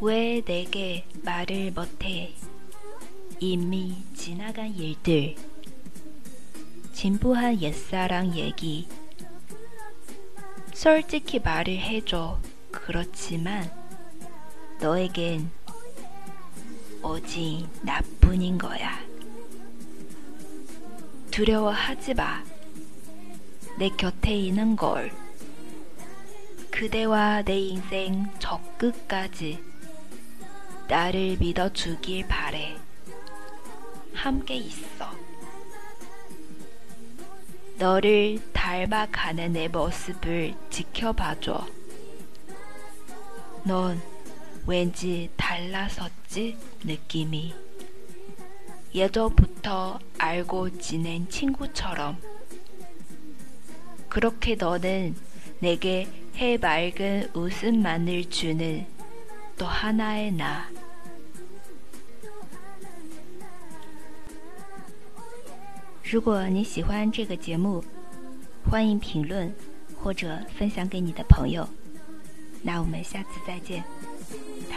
왜 내게 말을 못해? 이미 지나간 일들. 진부한 옛사랑 얘기. 솔직히 말을 해줘. 그렇지만 너에겐 오직 나뿐인 거야. 두려워하지 마. 내 곁에 있는 걸. 그대와 내 인생 저 끝까지 나를 믿어주길 바래. 함께 있어. 너를 닮아가는 내 모습을 지켜봐줘. 넌 왠지 달라섰지 느낌이. 예전부터 알고 지낸 친구처럼. 그렇게 너는 내게 해 맑은 웃음만을 주는 또 하나의 나. 如果你喜欢这个节目，欢迎评论或者分享给你的朋友。那我们下次再见，塔欧美白呀。